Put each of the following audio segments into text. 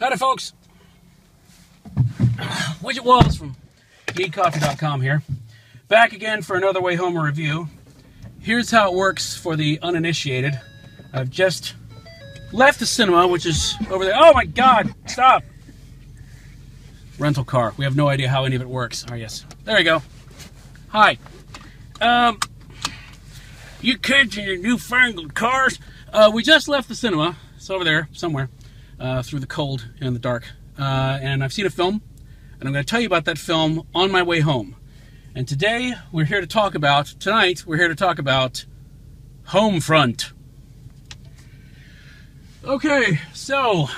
Howdy, folks. Widgett Walls from NeedCoffee.com here. Back again for another Way Home review. Here's how it works for the uninitiated. I've just left the cinema, which is over there. Oh my God! Stop. Rental car. We have no idea how any of it works. Oh yes, there you go. Hi. Um, you kids and your newfangled cars. Uh, we just left the cinema. It's over there somewhere uh, through the cold and the dark. Uh, and I've seen a film, and I'm going to tell you about that film on my way home. And today we're here to talk about, tonight we're here to talk about Homefront. Okay, so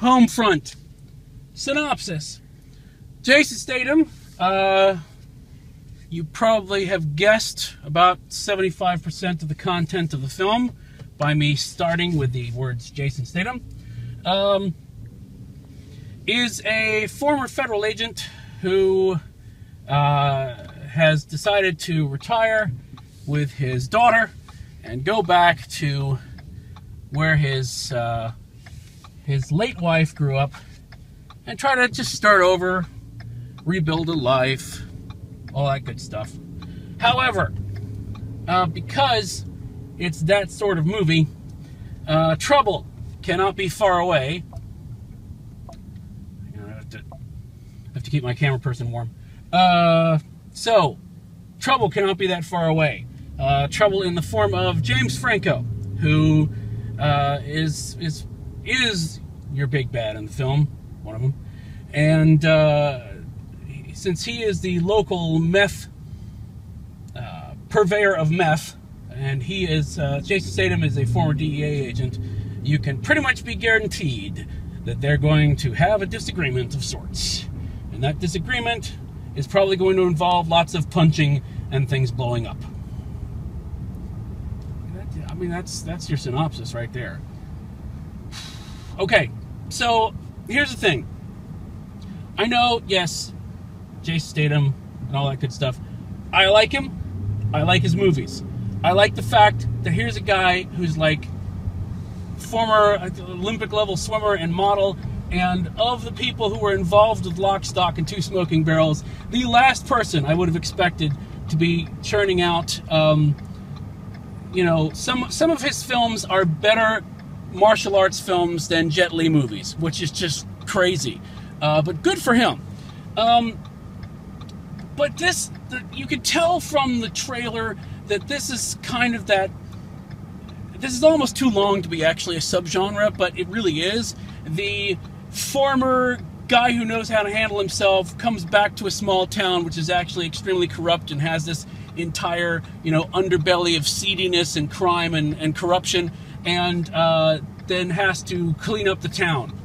Homefront. Synopsis Jason Statham, uh, you probably have guessed about 75% of the content of the film by me starting with the words Jason Statham um, is a former federal agent who uh, has decided to retire with his daughter and go back to where his uh, his late wife grew up and try to just start over, rebuild a life, all that good stuff. However, uh, because it's that sort of movie, uh, trouble cannot be far away. I have to, have to keep my camera person warm. Uh, so, trouble cannot be that far away. Uh, trouble in the form of James Franco, who uh, is is is your big bad in the film, one of them, and uh, since he is the local meth uh, purveyor of meth, and he is uh, Jason Statham is a former DEA agent you can pretty much be guaranteed that they're going to have a disagreement of sorts. And that disagreement is probably going to involve lots of punching and things blowing up. I mean, that's that's your synopsis right there. Okay, so here's the thing. I know, yes, Jason Statham and all that good stuff. I like him. I like his movies. I like the fact that here's a guy who's like former Olympic level swimmer and model. And of the people who were involved with Lock, Stock, and Two Smoking Barrels, the last person I would have expected to be churning out, um, you know, some some of his films are better martial arts films than Jet Li movies, which is just crazy. Uh, but good for him. Um, but this, the, you could tell from the trailer that this is kind of that this is almost too long to be actually a subgenre, but it really is. The former guy who knows how to handle himself comes back to a small town which is actually extremely corrupt and has this entire you know underbelly of seediness and crime and, and corruption and uh, then has to clean up the town.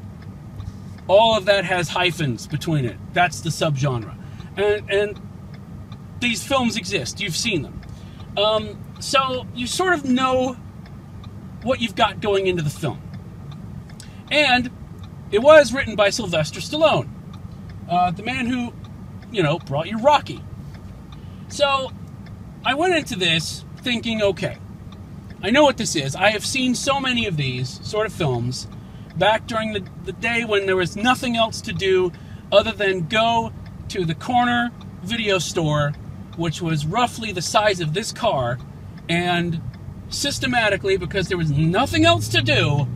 All of that has hyphens between it. That's the subgenre. And and these films exist. You've seen them. Um, so you sort of know what you've got going into the film. And it was written by Sylvester Stallone, uh, the man who, you know, brought you Rocky. So I went into this thinking, okay, I know what this is. I have seen so many of these sort of films back during the, the day when there was nothing else to do other than go to the corner video store, which was roughly the size of this car, and systematically, because there was nothing else to do,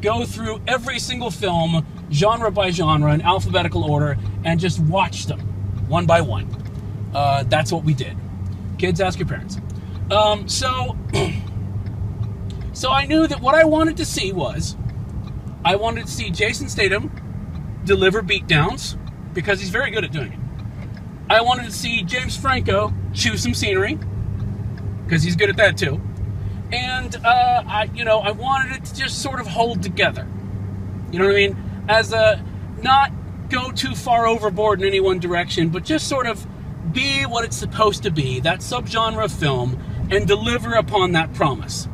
go through every single film, genre by genre, in alphabetical order, and just watch them one by one. Uh, that's what we did. Kids, ask your parents. Um, so, so I knew that what I wanted to see was, I wanted to see Jason Statham deliver beatdowns because he's very good at doing it. I wanted to see James Franco chew some scenery because he's good at that too and uh, I, you know, I wanted it to just sort of hold together. You know what I mean? As a not go too far overboard in any one direction, but just sort of be what it's supposed to be, that subgenre of film, and deliver upon that promise.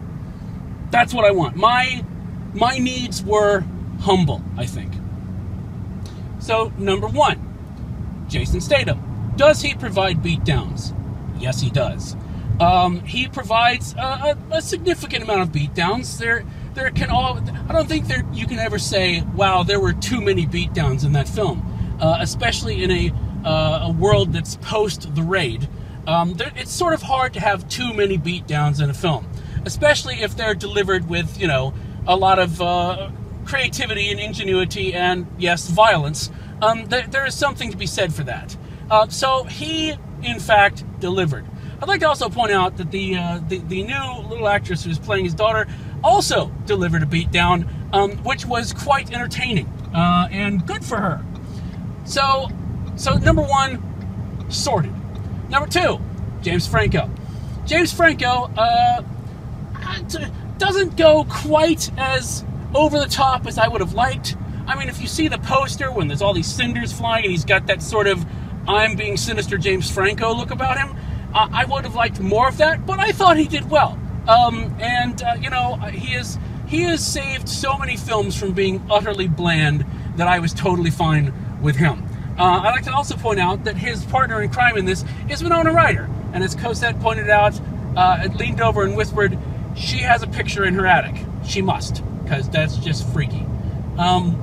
That's what I want. My my needs were humble, I think. So number one, Jason Statham. Does he provide beatdowns? Yes, he does. Um, he provides a, a, a, significant amount of beatdowns. They're there can all. I don't think there you can ever say, "Wow, there were too many beatdowns in that film," uh, especially in a uh, a world that's post the raid. Um, there, it's sort of hard to have too many beatdowns in a film, especially if they're delivered with you know a lot of uh, creativity and ingenuity and yes, violence. Um, there, there is something to be said for that. Uh, so he, in fact, delivered. I'd like to also point out that the, uh, the, the new little actress who's playing his daughter also delivered a beatdown, um, which was quite entertaining uh, and good for her. So, so number one, sorted. Number two, James Franco. James Franco uh, doesn't go quite as over the top as I would have liked. I mean, if you see the poster when there's all these cinders flying and he's got that sort of I'm being sinister James Franco look about him, uh, I would have liked more of that, but I thought he did well. Um, and uh, you know, he is he has saved so many films from being utterly bland that I was totally fine with him. Uh, I'd like to also point out that his partner in crime in this is Winona Ryder, and as Cosette pointed out, uh, leaned over and whispered, "She has a picture in her attic. She must, because that's just freaky." Um,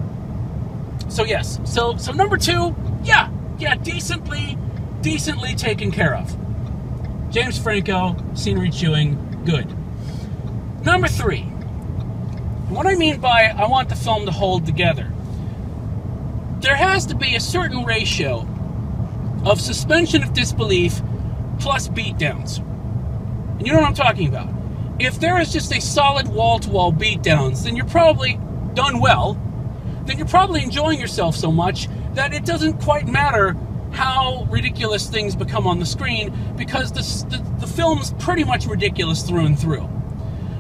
so yes, so so number two, yeah, yeah, decently, decently taken care of. James Franco, scenery chewing, good. Number three, what I mean by I want the film to hold together, there has to be a certain ratio of suspension of disbelief plus beatdowns. And you know what I'm talking about. If there is just a solid wall to wall beatdowns, then you're probably done well. Then you're probably enjoying yourself so much that it doesn't quite matter how ridiculous things become on the screen because the, the, the film's pretty much ridiculous through and through.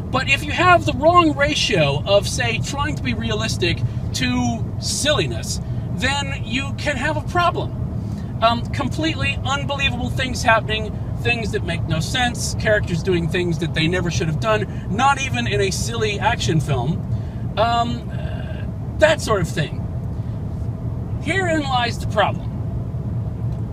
But if you have the wrong ratio of, say, trying to be realistic to silliness, then you can have a problem. Um, completely unbelievable things happening, things that make no sense, characters doing things that they never should have done, not even in a silly action film, um, uh, that sort of thing. Herein lies the problem.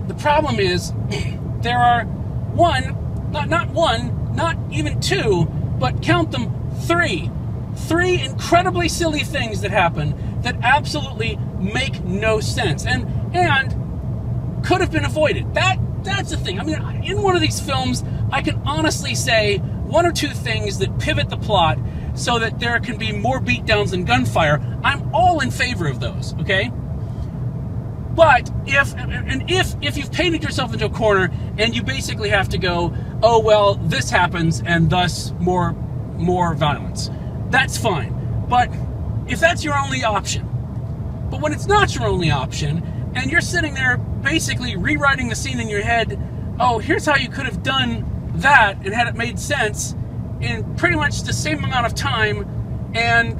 The problem is there are one, not not one, not even two, but count them three, three incredibly silly things that happen that absolutely make no sense and and could have been avoided. That that's the thing. I mean, in one of these films, I can honestly say one or two things that pivot the plot so that there can be more beatdowns and gunfire. I'm all in favor of those, okay? But if and if if you've painted yourself into a corner and you basically have to go, oh well, this happens and thus more more violence, that's fine. But if that's your only option, but when it's not your only option and you're sitting there basically rewriting the scene in your head, oh, here's how you could have done that and had it made sense in pretty much the same amount of time and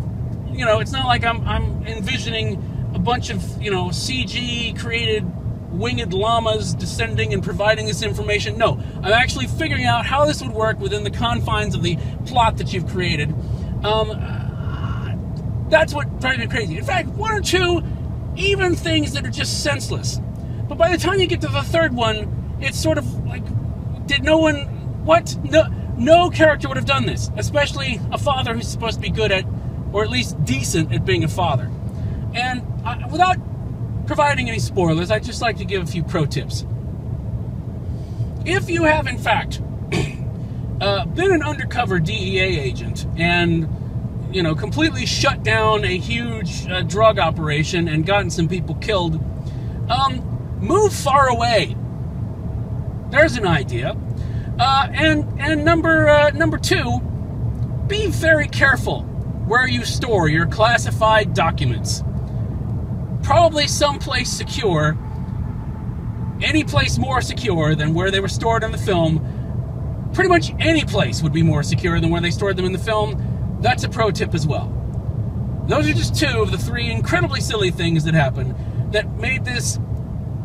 you know, it's not like I'm I'm envisioning a bunch of, you know, CG created winged llamas descending and providing this information. No, I'm actually figuring out how this would work within the confines of the plot that you've created. Um, that's what drives me crazy. In fact, one or two, even things that are just senseless. But by the time you get to the third one, it's sort of like, did no one, what? No, no character would have done this, especially a father who's supposed to be good at, or at least decent at being a father. And uh, without providing any spoilers, I'd just like to give a few pro tips. If you have, in fact, uh, been an undercover DEA agent and you know completely shut down a huge uh, drug operation and gotten some people killed, um, move far away. There's an idea. Uh, and and number uh, number two, be very careful where you store your classified documents probably someplace secure, any place more secure than where they were stored in the film. Pretty much any place would be more secure than where they stored them in the film. That's a pro tip as well. Those are just two of the three incredibly silly things that happened that made this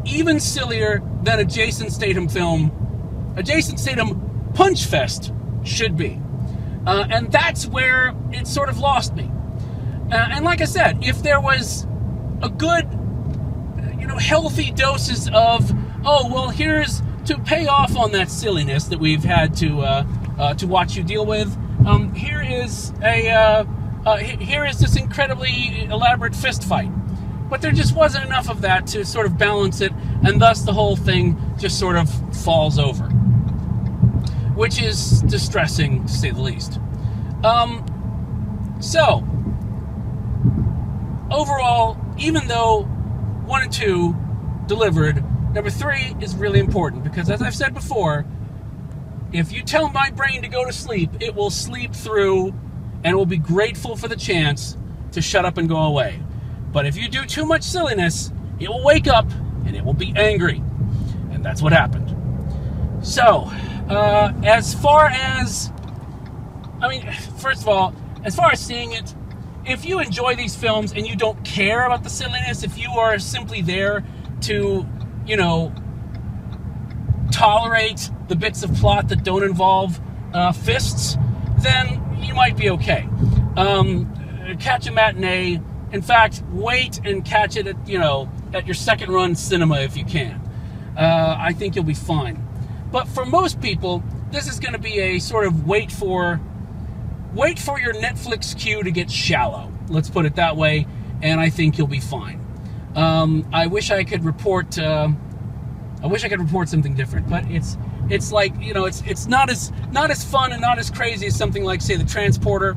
even sillier than a Jason Statham film, a Jason Statham punch fest should be. Uh, and that's where it sort of lost me. Uh, and like I said, if there was a good, you know, healthy doses of, oh, well, here's to pay off on that silliness that we've had to uh, uh, to watch you deal with. Um, here is a, uh, uh, here is this incredibly elaborate fist fight. But there just wasn't enough of that to sort of balance it, and thus the whole thing just sort of falls over. Which is distressing, to say the least. Um, so, overall, even though one and two delivered, number three is really important because, as I've said before, if you tell my brain to go to sleep, it will sleep through and will be grateful for the chance to shut up and go away. But if you do too much silliness, it will wake up and it will be angry. And that's what happened. So, uh, as far as, I mean, first of all, as far as seeing it, if you enjoy these films and you don't care about the silliness, if you are simply there to, you know, tolerate the bits of plot that don't involve uh, fists, then you might be okay. Um, catch a matinee. In fact, wait and catch it at you know at your second run cinema if you can. Uh, I think you'll be fine. But for most people, this is going to be a sort of wait for wait for your Netflix queue to get shallow. Let's put it that way, and I think you'll be fine. Um, I wish I could report. Uh, I wish I could report something different, but it's it's like you know it's it's not as not as fun and not as crazy as something like say the Transporter,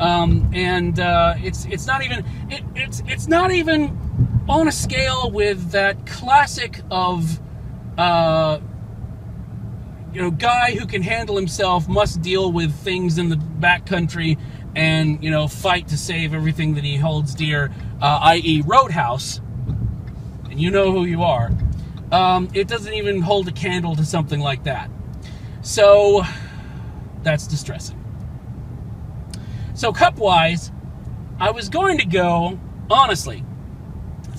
um, and uh, it's it's not even it, it's it's not even on a scale with that classic of. Uh, you know, guy who can handle himself must deal with things in the backcountry and, you know, fight to save everything that he holds dear, uh, i.e., Roadhouse. And you know who you are. Um, it doesn't even hold a candle to something like that. So, that's distressing. So, cup wise, I was going to go, honestly,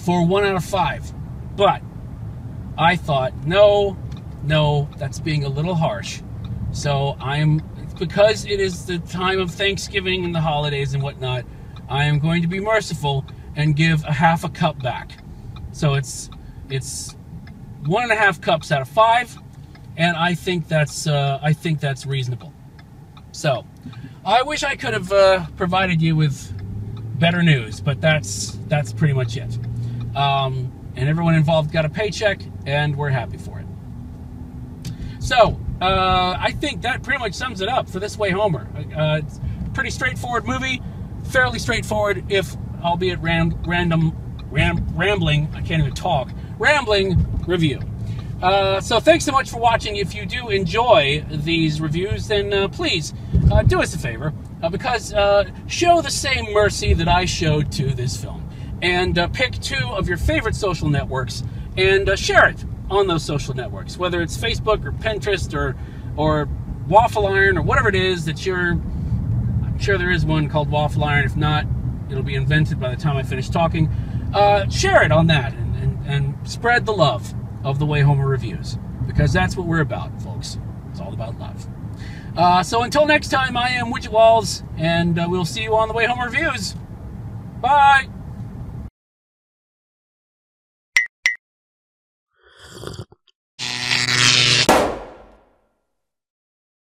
for one out of five. But I thought, no, no, that's being a little harsh. So I'm because it is the time of Thanksgiving and the holidays and whatnot. I am going to be merciful and give a half a cup back. So it's it's one and a half cups out of five, and I think that's uh, I think that's reasonable. So I wish I could have uh, provided you with better news, but that's that's pretty much it. Um, and everyone involved got a paycheck, and we're happy for it. So, uh, I think that pretty much sums it up for this Wayhomer. Uh, it's pretty straightforward movie, fairly straightforward, if albeit ram- random, ram- rambling. I can't even talk. Rambling review. Uh, so thanks so much for watching. If you do enjoy these reviews, then uh, please uh, do us a favor uh, because show the same mercy that I showed to this film, and pick two of your favorite social networks and share it on those social networks, whether it's Facebook or Pinterest or or Waffle Iron or whatever it is that you're. I'm sure there is one called Waffle Iron. If not, it'll be invented by the time I finish talking. Uh, share it on that and, and, and spread the love of the Wayhomer reviews because that's what we're about, folks. It's all about love. Uh, so until next time, I am Widgett Walls, and uh, we'll see you on the Way Home Reviews. Bye.